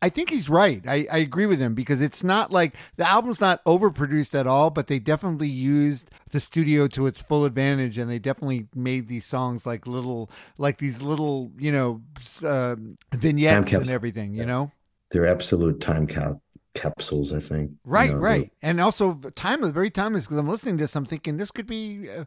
I think he's right. I, I agree with him because it's not like the album's not overproduced at all, but they definitely used the studio to its full advantage, and they definitely made these songs like little, like these little, you know, uh, vignettes and everything. You yeah. know, They're absolute time cap- capsules, I think. You right, know, right, and also timeless, very timeless. Because I'm listening to this, I'm thinking this could be uh,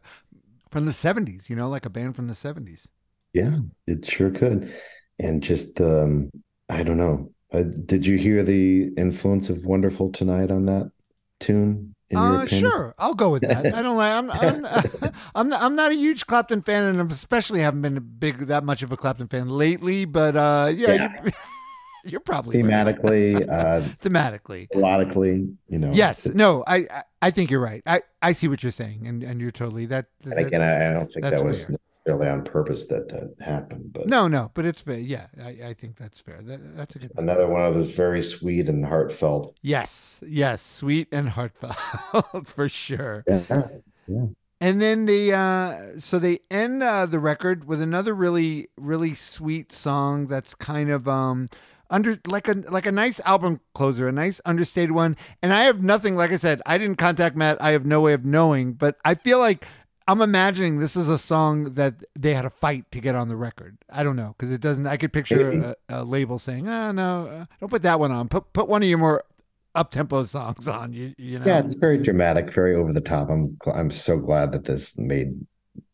from the '70s. You know, like a band from the '70s. Yeah, it sure could. And just, um, I don't know. Uh, did you hear the influence of "Wonderful Tonight" on that tune? In your Uh, sure, I'll go with that. I don't like. I'm, I'm, I'm, not, I'm not a huge Clapton fan, and especially haven't been a big that much of a Clapton fan lately. But uh, yeah, Yeah. You're, you're probably right. Thematically, uh, thematically. melodically, you know. Yes, no, I, I, I think you're right. I, I see what you're saying, and, and you're totally that. And again, I, I don't think that was fair. Necessarily on purpose that that happened, but no, no, but it's fair. Yeah, I, I think that's fair. That, that's a good. another one of those very sweet and heartfelt. Yes, yes, sweet and heartfelt for sure. Yeah. And then they uh so they end uh, the record with another really really sweet song that's kind of um under like a like a nice album closer, a nice understated one. And I have nothing like I said, I didn't contact Matt. I have no way of knowing, but I feel like I'm imagining this is a song that they had a fight to get on the record. I don't know because it doesn't. I could picture a, a label saying, "Ah, no, uh, don't put that one on. Put put one of your more up tempo songs on." You you know? Yeah, it's very dramatic, very over the top. I'm I'm so glad that this made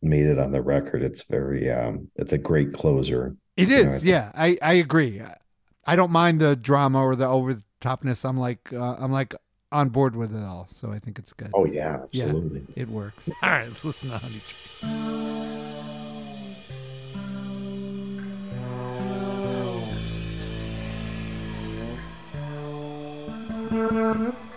made it on the record. It's very um it's a great closer. It is. Know, I yeah. I, I agree. I don't mind the drama or the over the topness. I'm like uh, I'm like on board with it all. So I think it's good. Oh yeah, Yeah. It works. All right, let's listen to Honey Tree. See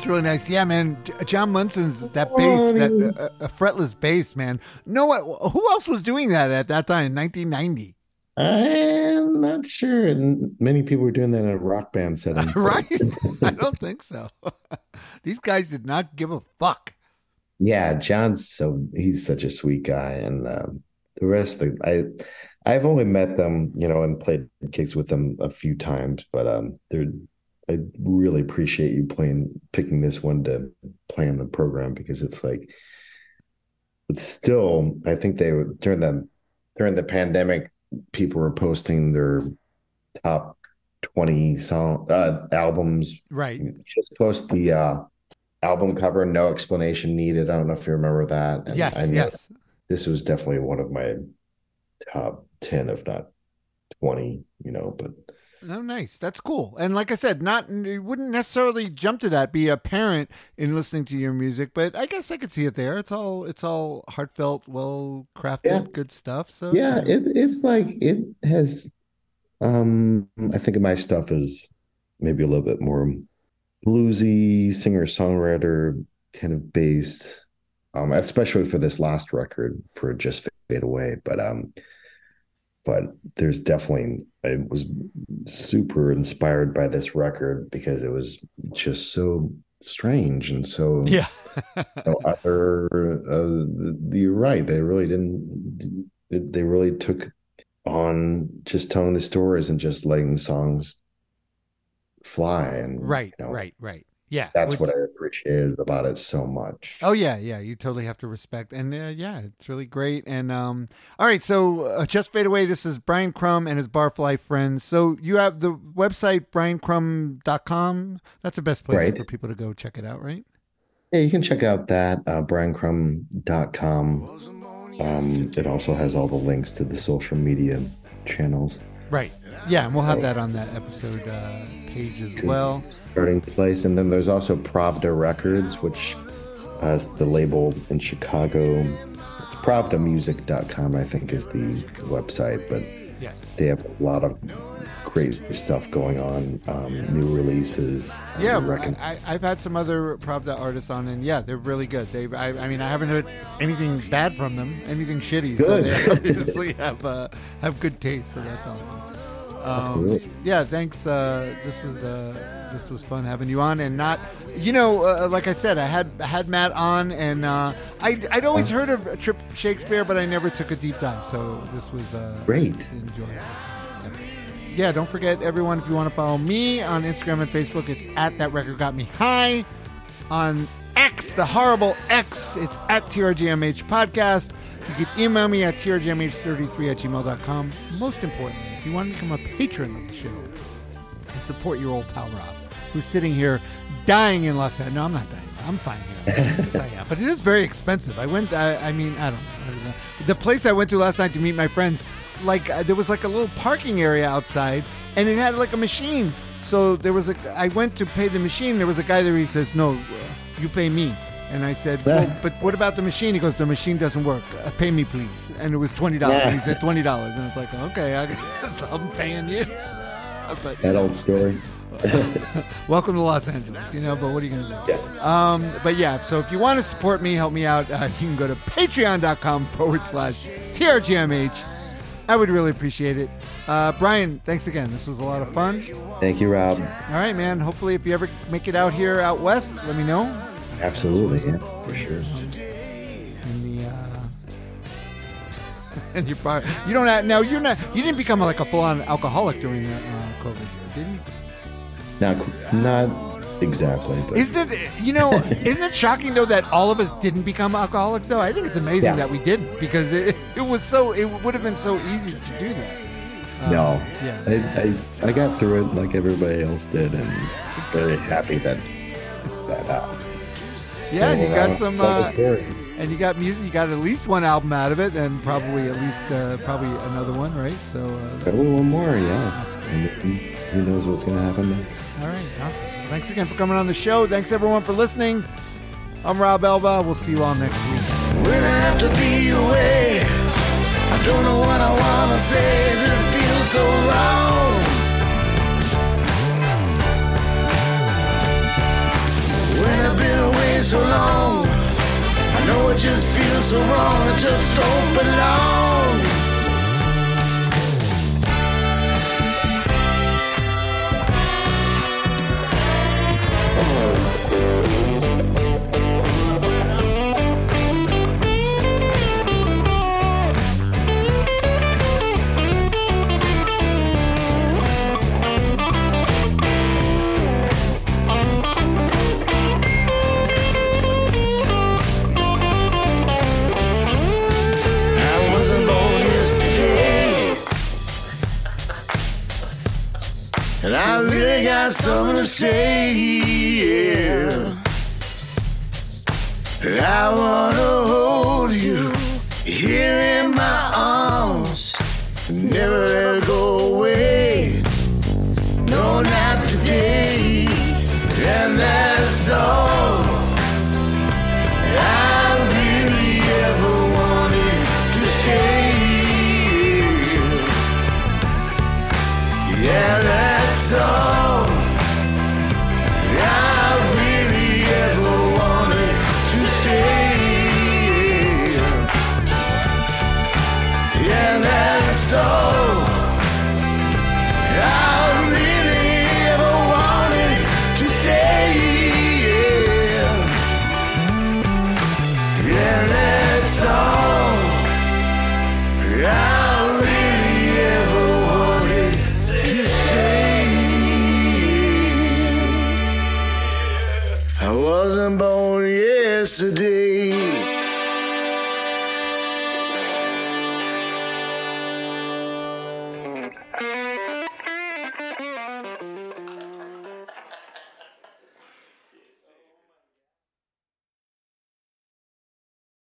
Yeah, it's really nice. Yeah, man. John Munson's that bass, that uh, a fretless bass, man. No who else was doing that at that time in 1990? I'm not sure. And Many people were doing that in a rock band setting. right? I don't think so. These guys did not give a fuck. Yeah, John's so he's such a sweet guy, and um, the rest of I I've only met them, you know, and played gigs with them a few times, but um, they're I really appreciate you playing picking this one to play on the program because it's like it's still I think they were during the during the pandemic people were posting their top 20 song uh, albums Right. just post the uh album cover no explanation needed i don't know if you remember that And yes, I know yes. this was definitely one of my top 10 if not 20 you know but Oh, nice. That's cool. And like I said, not you wouldn't necessarily jump to that, be apparent in listening to your music, but I guess I could see it there. It's all it's all heartfelt, well crafted, Yeah. good stuff. So yeah know. it, it's like it has um i think my stuff is maybe a little bit more bluesy singer songwriter kind of based um especially for this last record for just fade away but um but there's definitely I was super inspired by this record because it was just so strange and so Yeah. you know, other uh, you're right they really didn't they really took on just telling the stories and just letting the songs fly and Right, you know, right, right. Yeah. that's Would- what i appreciated about it so much Oh yeah, yeah. You totally have to respect, and uh, yeah, it's really great. And um, all right, so uh, just fade away. This is Brian Krumm and his Barfly friends. So you have the website briankrumm.com. That's the best place Right. for people to go check it out, right? yeah you can check out that uh briankrumm.com um it also has all the links to the social media channels Right. Yeah, and we'll have that on that episode uh, page as well. starting place. And then there's also Pravda Records, which uh, is the label in Chicago. It's pravdamusic.com, I think, is the website, but Yes. they have a lot of great stuff going on, um, new releases. Yeah, I, I- I've had some other Pravda artists on, and yeah, they're really good. They, I, I mean, I haven't heard anything bad from them, anything shitty. So they obviously have uh, have good taste. So that's awesome. Um, Absolutely. Yeah, thanks. Uh, this was uh, this was fun having you on, and not, you know, uh, like I said, I had had Matt on, and uh, I I'd always heard of Trip Shakespeare, but I never took a deep dive. So this was uh, Great. enjoyable. Yeah, don't forget everyone if you want to follow me on Instagram and Facebook, it's at that record got me high. On X, the horrible X, it's at TRGMH podcast. You can email me at trgmh33 at gmail.com. Most importantly, if you want to become a patron of the show and support your old pal Rob, who's sitting here dying in Los Angeles. No, I'm not dying. I'm fine here. Yes, I am. But it is very expensive. I went, I, I mean, I don't, I don't know. The place I went to last night to meet my friends, like, uh, there was like a little parking area outside and it had like a machine. So there was a, I went to pay the machine. There was a guy there. He says, no, you pay me. And I said, well, but what about the machine? He goes, the machine doesn't work. Uh, pay me, please. And it was $20. And he said, $20. And it's like, okay, I guess I'm paying you. But, that old story. welcome to Los Angeles, you know, but what are you going to do? Um, but yeah, so if you want to support me, help me out, uh, you can go to patreon.com forward slash TRGMH. I would really appreciate it. Uh, Brian, thanks again. This was a lot of fun. Thank you, Rob. All right, man. Hopefully, if you ever make it out here out west, let me know. Absolutely, yeah, for sure. In the, uh, and you probably, you don't have, now you're not, you didn't become like a full on alcoholic during the uh, COVID did you? Not, not exactly, but Isn't it, you know, isn't it shocking though that all of us didn't become alcoholics though? I think it's amazing Yeah. that we didn't because it, it was so, it would have been so easy to do that. no. yeah. I, I, I got through it like everybody else did, and very happy that that uh, Yeah, and you got some, tell the uh. And you got music, you got at least one album out of it and probably at least, uh, probably another one, right? So, uh, Probably one more, yeah. And who knows what's going to happen next? all right, awesome. Thanks again for coming on the show. Thanks everyone for listening. I'm Rob Elba. We'll see you all next week. When I have to be away, I don't know what I wanna say. This feels so wrong. When I've been away so long, I know it just feels so wrong. I just don't belong. Say.